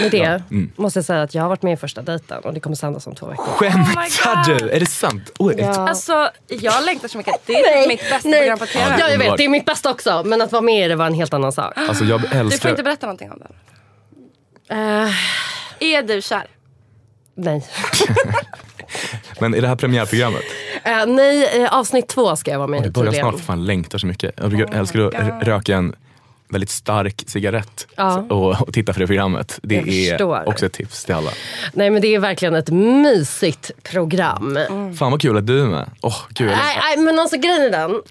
med det Mm. måste jag säga att jag har varit med i första dejten och det kommer sändas om två veckor. Skämtar God. du? Är det sant? Oj, Ja. Alltså, jag längtar så mycket. Det är typ mitt bästa nej. program på TV. Ja, Ja, jag vet, det är mitt bästa också. Men att vara med i det var en helt annan sak. Alltså jag Du får älskar... inte berätta någonting om det. Eh, Är du kär? nej. Men är det här premiärprogrammet? Eh, nej, eh, avsnitt två ska jag vara med i det börjar snart, för fan längtar så mycket. Jag brukar, älskar att röka en väldigt stark cigarett Ja. och, och titta på det programmet. Det Jag är förstår. också ett tips till alla. Nej men det är verkligen ett mysigt program. Fan vad kul att du är med. Åh, gud, jag Nej, nej, men alltså grejen är den.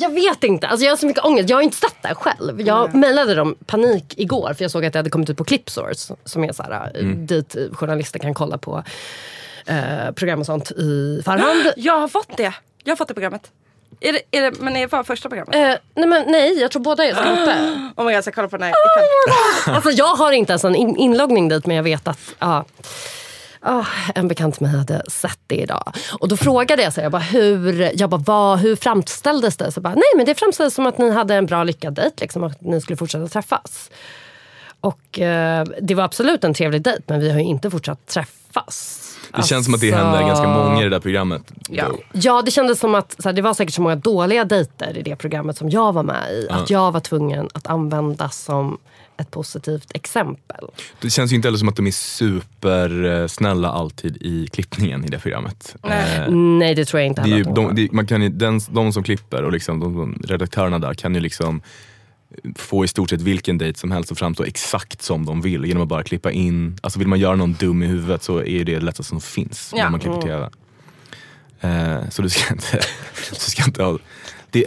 Jag vet inte, alltså jag har så mycket ångest. Jag har inte sett det här själv. Jag mejlade dem panik igår för jag såg att det hade kommit ut på Clipsource. Som är så här, Mm. dit journalister kan kolla på eh, program och sånt i förhand. Jag har fått det. Jag har fått det programmet. Är det, är det, men är det bara första programmet? Eh, nej, men, nej, jag tror båda är uppe. Oh my god, jag ska kolla på den här ikväll. Alltså, jag har inte ens en in- inloggning dit men jag vet att ja, ah, en bekant med mig hade sett det idag. Och då frågade jag, så här, jag bara, hur, jag bara, vad, hur framställdes det? Så jag bara, nej men det framställdes som att ni hade en bra lyckad dejt, liksom, att ni skulle fortsätta träffas. Och eh, det var absolut en trevlig dejt men vi har ju inte fortsatt träffas. Det känns som att det Alltså- händer ganska många i det där programmet. Ja. Då. Ja, det kändes som att så här, det var säkert så många dåliga dejter i det programmet som jag var med i. Att jag var tvungen att använda som ett positivt exempel. Det känns ju inte heller som att de är supersnälla alltid i klippningen i det programmet. Nej. Eh, Nej, det tror jag inte heller ju, de de, var. det, man kan ju, den, de som klipper och liksom, de, de redaktörerna där kan ju liksom få i stort sett vilken dejt som helst att framstå exakt som de vill genom att bara klippa in. Alltså vill man göra någon dum i huvudet så är det det lättaste som finns Ja. när man klipper TV. Eh, så du ska inte, du ska inte ha... Det,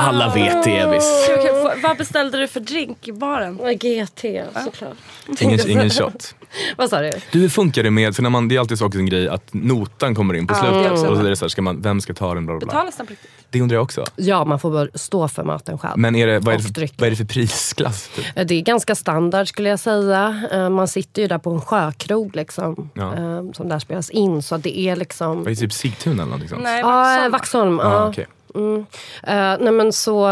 alla vet det. Får- Vad beställde du för drink i baren? GT såklart. Ingen, ingen shot. Vad sa du? Du, hur funkar det med, för när man, det är alltid så också en grej att notan kommer in på Ja, slutet. och så är det så här, ska man, vem ska ta den? Bla, bla, bla. Betalas den på riktigt? Det undrar jag också. Ja, man får bara stå för maten själv. Men är det, vad, är det för, vad är det för prisklass? Typ? Det är ganska standard skulle jag säga. Eh, Man sitter ju där på en sjökrog liksom, Ja. eh, som där spelas in. Så det är liksom... Vad är det, typ Sigtuna eller någonting sånt? Nej, Ja, Vaxholm. Vaxholm. Ah, ja. Mm. Eh, nej men så,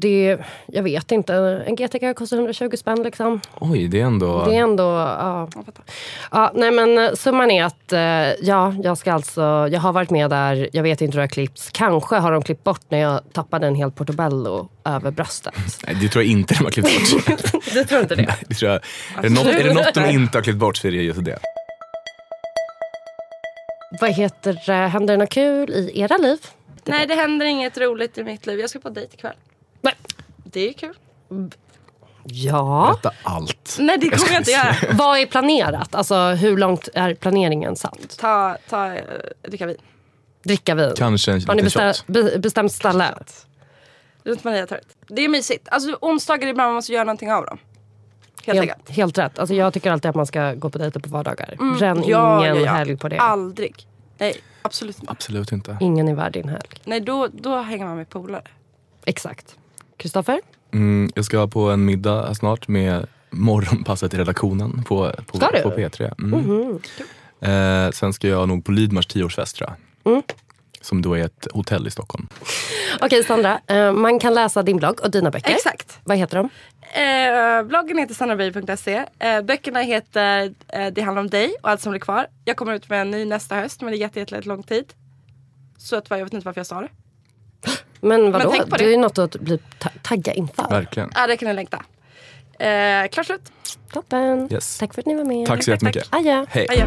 det, jag vet inte. En GT kostar 120 spänn liksom. Oj, det är ändå... Det är ändå, ja. Jag fattar. ja. Nej men eh, summan är att, eh, ja, jag ska alltså, jag har varit med där, jag vet inte hur det har klippts. Kanske har de klippt bort när jag tappade en hel portobello över bröstet. Nej, det tror jag inte de har klippt bort. du tror inte det? det tror jag. Är, det något, är det något de inte har klippt bort så är det just det. Vad heter händer det något kul i era liv? Nej, det händer inget roligt i mitt liv. Jag ska på dejt ikväll. Nej. Det är ju kul. Ja. Berätta allt. Nej, det kommer jag inte göra. Vad är planerat? Alltså hur långt är planeringen satt? Ta, ta, uh, dricka vin. Dricka vin? Kanske en Har ni liten bestä- shot. be- bestämt ställe? Runt Mariatorget. Det är mysigt. Alltså onsdagar ibland man måste göra någonting av dem. Helt enkelt. Helt, helt rätt. Alltså, jag tycker alltid att man ska gå på dejter på vardagar. Bränn Mm. Ja, ingen ja, ja. helg på det. Aldrig. Nej, absolut inte. Absolut inte. Ingen är värd din helg. Nej, då, då hänger man med polare. Exakt. Kristoffer? Mm, jag ska på en middag snart med morgonpasset i redaktionen på, på, Ska du? på P3. Mm. Eh, sen ska jag nog på Lidmars tioårsfest tror jag. Mm. Som då är ett hotell i Stockholm. Okej Sandra, eh, man kan läsa din blogg och dina böcker. Exakt. Vad heter de? Eh, bloggen heter sandraberg.se. Eh, böckerna heter eh, Det handlar om dig och allt som blir kvar. Jag kommer ut med en ny nästa höst men det är jätte, jätte lång tid. Så att, jag vet inte varför jag sa det. Men vadå? på det. det är ju något att bli ta- tagga inför. Verkligen. Ja, det kan ni längta. Eh, klart slut. Toppen. Yes. Tack för att ni var med. Tack så tack, tack. jättemycket. Adjö. Hej. Adjö.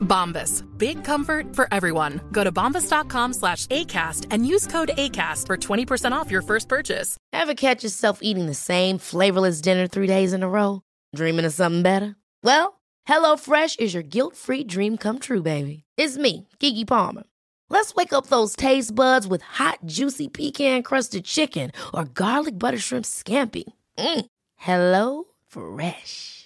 Bombas. Big comfort for everyone. Go to bombas.com slash ACAST and use code ACAST for 20% off your first purchase. Ever catch yourself eating the same flavorless dinner three days in a row? Dreaming of something better? Well, HelloFresh is your guilt free dream come true, baby. It's me, Gigi Palmer. Let's wake up those taste buds with hot, juicy pecan crusted chicken or garlic butter shrimp scampi. Mm. Hello Fresh.